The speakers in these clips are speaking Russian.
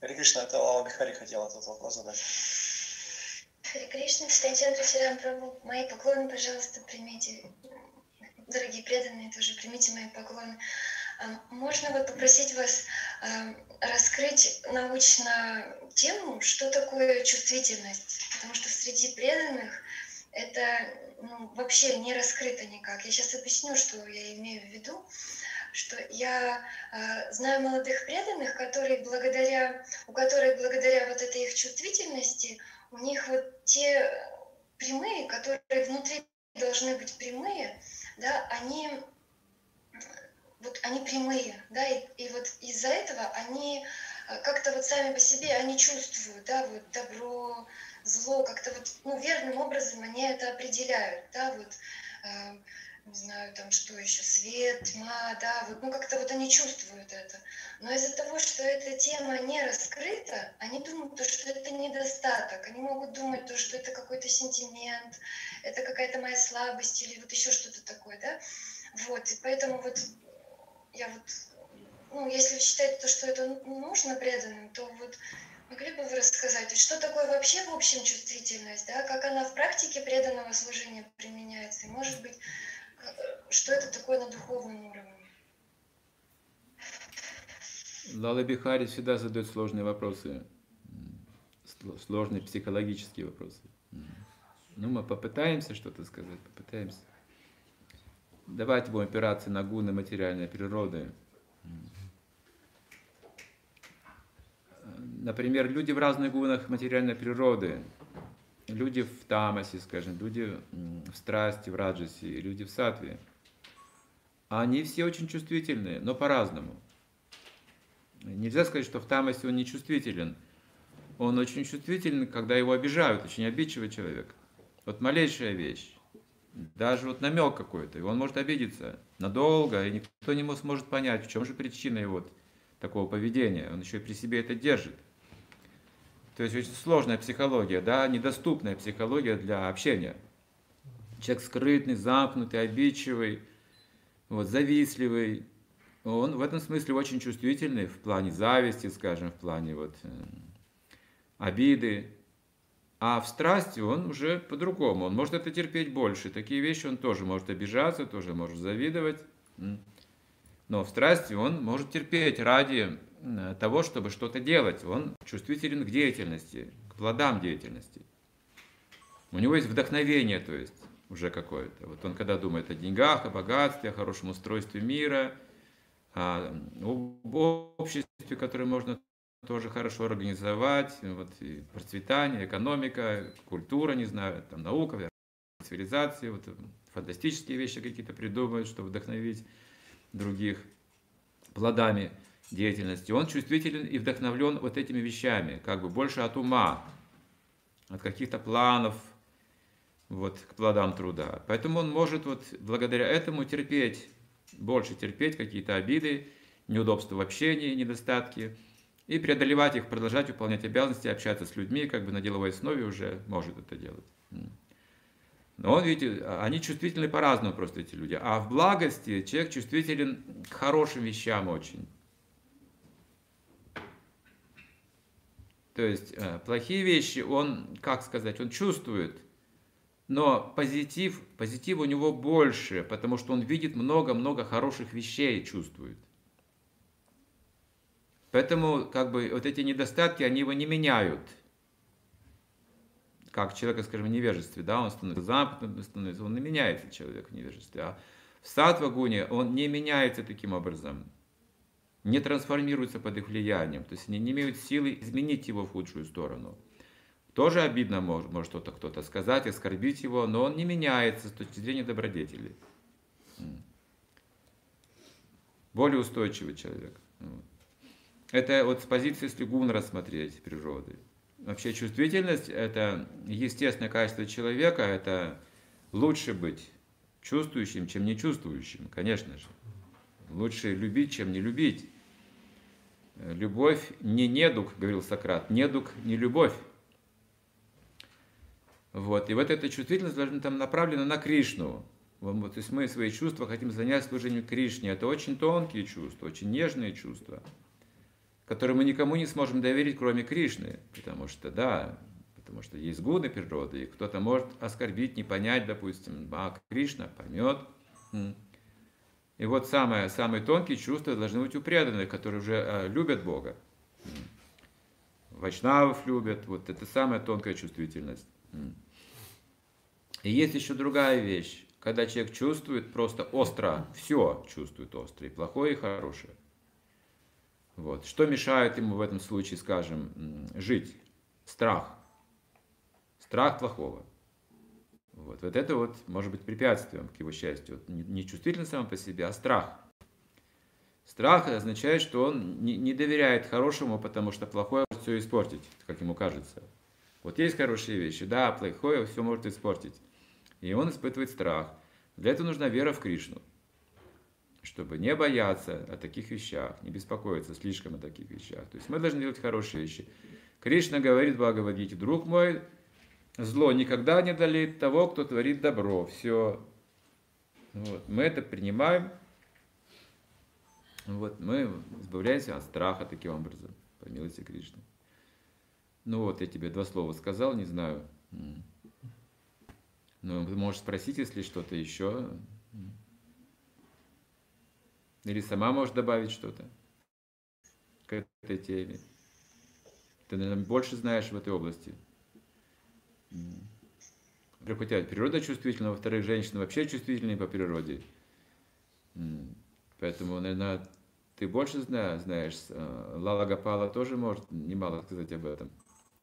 Хари Кришна, это Лала Бихари хотел этот вопрос задать. Хари Кришна, Читайте Ширам Прабу, мои поклоны, пожалуйста, примите. Дорогие преданные, тоже примите мои поклоны. Можно вот попросить вас раскрыть научно тему, что такое чувствительность? Потому что среди преданных это ну, вообще не раскрыто никак. Я сейчас объясню, что я имею в виду что я э, знаю молодых преданных, которые благодаря, у которых благодаря вот этой их чувствительности, у них вот те прямые, которые внутри должны быть прямые, да, они вот они прямые, да, и, и вот из-за этого они э, как-то вот сами по себе они чувствуют, да, вот добро, зло, как-то вот, ну, верным образом они это определяют, да, вот, э, не знаю, там что еще, свет, тьма, да, вот, ну как-то вот они чувствуют это. Но из-за того, что эта тема не раскрыта, они думают, то, что это недостаток. Они могут думать, то, что это какой-то сентимент, это какая-то моя слабость или вот еще что-то такое, да. Вот, и поэтому вот я вот, ну, если считать то, что это нужно преданным, то вот могли бы вы рассказать, что такое вообще в общем чувствительность, да, как она в практике преданного служения применяется, и, может быть, что это такое на духовном уровне? Лала Бихари всегда задает сложные вопросы, сложные психологические вопросы. Ну, мы попытаемся что-то сказать, попытаемся. Давайте будем опираться на гуны материальной природы. Например, люди в разных гунах материальной природы люди в тамасе, скажем, люди в страсти, в раджасе, люди в сатве, они все очень чувствительные, но по-разному. Нельзя сказать, что в тамасе он не чувствителен. Он очень чувствителен, когда его обижают, очень обидчивый человек. Вот малейшая вещь, даже вот намек какой-то, и он может обидеться надолго, и никто не сможет понять, в чем же причина его такого поведения. Он еще и при себе это держит. То есть очень сложная психология, да, недоступная психология для общения. Человек скрытный, замкнутый, обидчивый, вот, завистливый. Он в этом смысле очень чувствительный в плане зависти, скажем, в плане вот, э, обиды. А в страсти он уже по-другому. Он может это терпеть больше. Такие вещи он тоже может обижаться, тоже может завидовать. Но в страсти он может терпеть ради того, чтобы что-то делать. Он чувствителен к деятельности, к плодам деятельности. У него есть вдохновение, то есть уже какое-то. Вот он когда думает о деньгах, о богатстве, о хорошем устройстве мира, о, обществе, которое можно тоже хорошо организовать, вот и процветание, экономика, культура, не знаю, там наука, цивилизация, вот фантастические вещи какие-то придумывают, чтобы вдохновить других плодами деятельности, он чувствителен и вдохновлен вот этими вещами, как бы больше от ума, от каких-то планов, вот, к плодам труда. Поэтому он может вот благодаря этому терпеть, больше терпеть какие-то обиды, неудобства в общении, недостатки, и преодолевать их, продолжать выполнять обязанности, общаться с людьми, как бы на деловой основе уже может это делать. Но он, видите, они чувствительны по-разному просто эти люди. А в благости человек чувствителен к хорошим вещам очень. То есть э, плохие вещи он, как сказать, он чувствует, но позитив, позитив у него больше, потому что он видит много-много хороших вещей, чувствует. Поэтому как бы вот эти недостатки, они его не меняют. Как человека, скажем, в невежестве, да, он становится замкнутым, становится, он не меняется человек в невежестве. А в сатвагуне он не меняется таким образом не трансформируются под их влиянием, то есть они не имеют силы изменить его в худшую сторону. Тоже обидно может, может что-то кто-то сказать, оскорбить его, но он не меняется с точки зрения добродетели. Более устойчивый человек. Это вот с позиции, если гун рассмотреть природы. Вообще чувствительность – это естественное качество человека, это лучше быть чувствующим, чем не чувствующим, конечно же. Лучше любить, чем не любить. Любовь не недуг, говорил Сократ, недуг не любовь. Вот. И вот эта чувствительность должна там направлена на Кришну. Вот, то есть мы свои чувства хотим занять служением Кришне. Это очень тонкие чувства, очень нежные чувства. который мы никому не сможем доверить, кроме Кришны. Потому что, да, потому что есть гуны природы, и кто-то может оскорбить, не понять, допустим, а Кришна поймет. И вот самое, самые тонкие чувства должны быть у преданных, которые уже э, любят Бога. Вайшнавов любят, вот это самая тонкая чувствительность. И есть еще другая вещь, когда человек чувствует просто остро, все чувствует остро, и плохое, и хорошее. Вот. Что мешает ему в этом случае, скажем, жить? Страх. Страх плохого. Вот, вот это вот может быть препятствием к его счастью. Не чувствительность сам по себе, а страх. Страх означает, что он не, доверяет хорошему, потому что плохое может все испортить, как ему кажется. Вот есть хорошие вещи, да, плохое все может испортить. И он испытывает страх. Для этого нужна вера в Кришну. Чтобы не бояться о таких вещах, не беспокоиться слишком о таких вещах. То есть мы должны делать хорошие вещи. Кришна говорит в Бхагавадгите, друг мой, Зло никогда не долит того, кто творит добро. Все. Вот. Мы это принимаем. Вот. Мы избавляемся от страха таким образом. По милости Кришны. Ну вот, я тебе два слова сказал, не знаю. Ну, можешь спросить, если что-то еще. Или сама можешь добавить что-то к этой теме. Ты, наверное, больше знаешь в этой области. Во-первых, у тебя природа чувствительна, во-вторых, женщины вообще чувствительные по природе. Поэтому, наверное, ты больше знаешь. А, Лала Гапала тоже может немало сказать об этом.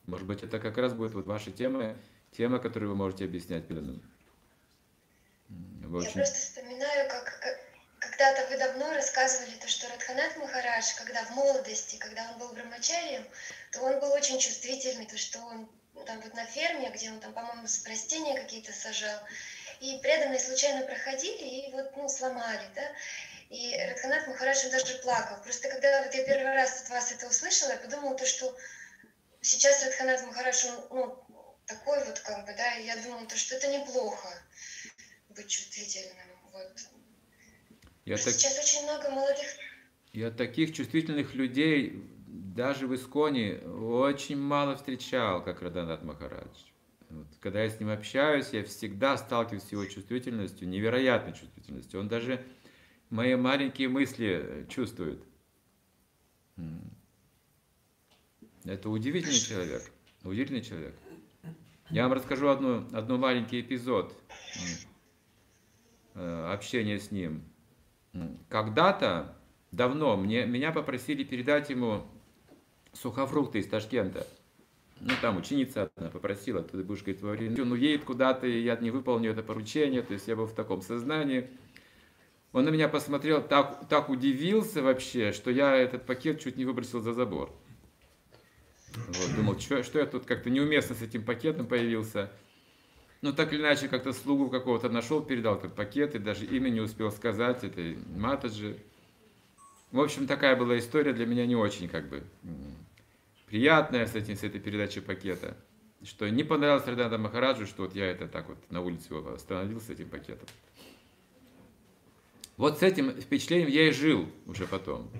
Может быть, это как раз будет вот ваша тема, тема, которую вы можете объяснять преданным. Очень... Я просто вспоминаю, как, как когда-то вы давно рассказывали то, что Радханат Махарадж, когда в молодости, когда он был брамачарием, то он был очень чувствительный, то, что он там вот на ферме, где он там, по-моему, растения какие-то сажал, и преданные случайно проходили и вот, ну, сломали, да, и Радханат Махарадж даже плакал. Просто когда вот я первый раз от вас это услышала, я подумала то, что сейчас Радханат Махарадж, он, ну, такой вот как бы, да, и я думала, то, что это неплохо быть чувствительным, вот. Я так... Сейчас очень много молодых... Я таких чувствительных людей даже в Исконе очень мало встречал, как Раданат Махарадж. Вот, когда я с ним общаюсь, я всегда сталкиваюсь с его чувствительностью, невероятной чувствительностью. Он даже мои маленькие мысли чувствует. Это удивительный человек. Удивительный человек. Я вам расскажу одну, одну маленький эпизод э, общения с ним. Когда-то, давно, мне, меня попросили передать ему сухофрукты из Ташкента. Ну, там ученица одна попросила, ты будешь, говорить, во время, ну, едет куда-то, и я не выполню это поручение, то есть я был в таком сознании. Он на меня посмотрел, так, так удивился вообще, что я этот пакет чуть не выбросил за забор. Вот, думал, что, что я тут как-то неуместно с этим пакетом появился. Ну, так или иначе, как-то слугу какого-то нашел, передал этот пакет, и даже имя не успел сказать, это Матаджи. В общем, такая была история для меня не очень как бы приятная с, этим, с этой передачей пакета. Что не понравилось Раданда Махараджу, что вот я это так вот на улице остановил с этим пакетом. Вот с этим впечатлением я и жил уже потом.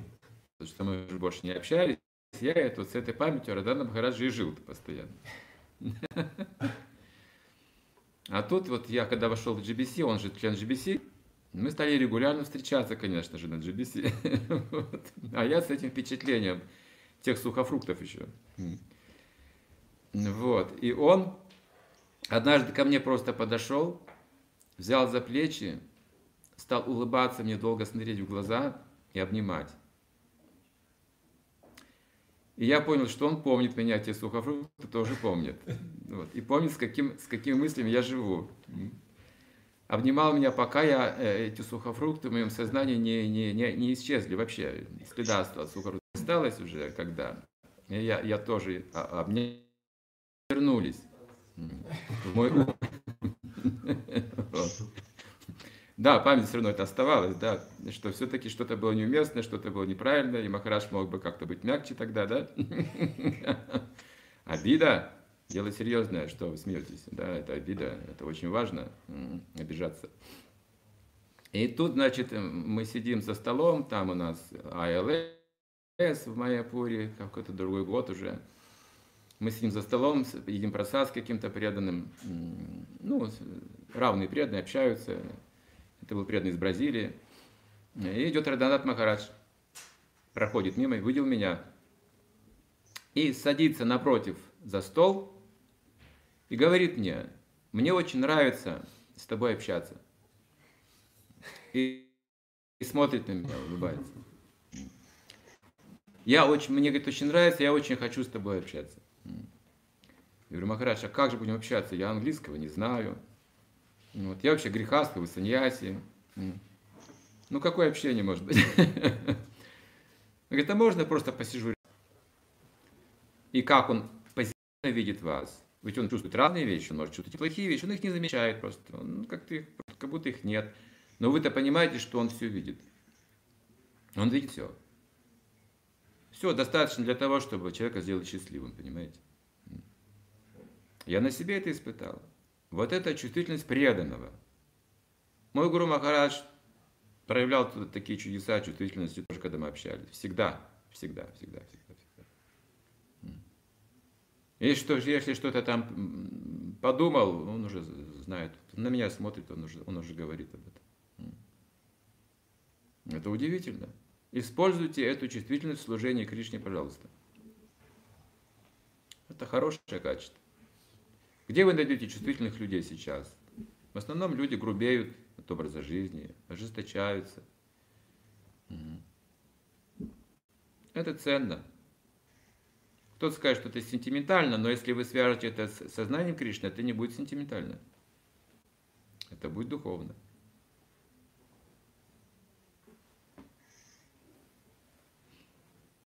Потому что мы уже больше не общались. Я это, вот с этой памятью Раданда Махараджа и жил постоянно. А тут вот я, когда вошел в GBC, он же член GBC, мы стали регулярно встречаться, конечно же, на GBC. вот. А я с этим впечатлением тех сухофруктов еще. Вот. И он однажды ко мне просто подошел, взял за плечи, стал улыбаться мне, долго смотреть в глаза и обнимать. И я понял, что он помнит меня, те сухофрукты тоже помнит. Вот. И помнит, с, каким, с какими мыслями я живу обнимал меня, пока я, э, эти сухофрукты в моем сознании не, не, не, не исчезли вообще. Следа от сухофруктов осталось уже, когда я, я тоже обнял, вернулись в мой ум. Да, память все равно это оставалась, да, что все-таки что-то было неуместно, что-то было неправильно, и Махараш мог бы как-то быть мягче тогда, да? Обида, Дело серьезное, что вы смеетесь, да, это обида, это очень важно, обижаться. И тут, значит, мы сидим за столом, там у нас АЛС, в Майяпуре, какой-то другой год уже. Мы сидим за столом, едим просад с каким-то преданным, ну, равные преданные, общаются. Это был преданный из Бразилии. И идет Раданат Махарадж, проходит мимо, видел меня. И садится напротив за стол и говорит мне, мне очень нравится с тобой общаться. И, и смотрит на меня, улыбается. Я очень, мне, говорит, очень нравится, я очень хочу с тобой общаться. Я говорю, Махарадж, а как же будем общаться? Я английского не знаю. Вот. Я вообще грехастый, саньяси. Ну, какое общение может быть? Говорит, а можно просто посижу? И как он позитивно видит вас? Ведь он чувствует разные вещи, он может чувствовать плохие вещи, он их не замечает просто. Он как, их, как будто их нет. Но вы-то понимаете, что он все видит. Он видит все. Все достаточно для того, чтобы человека сделать счастливым, понимаете? Я на себе это испытал. Вот это чувствительность преданного. Мой Гуру Махарадж проявлял такие чудеса чувствительности тоже, когда мы общались. Всегда, всегда, всегда, всегда. И что, если что-то там подумал, он уже знает. На меня смотрит, он уже, он уже говорит об этом. Это удивительно. Используйте эту чувствительность в служении Кришне, пожалуйста. Это хорошее качество. Где вы найдете чувствительных людей сейчас? В основном люди грубеют от образа жизни, ожесточаются. Это ценно. Кто-то скажет, что это сентиментально, но если вы свяжете это с сознанием Кришны, это не будет сентиментально. Это будет духовно.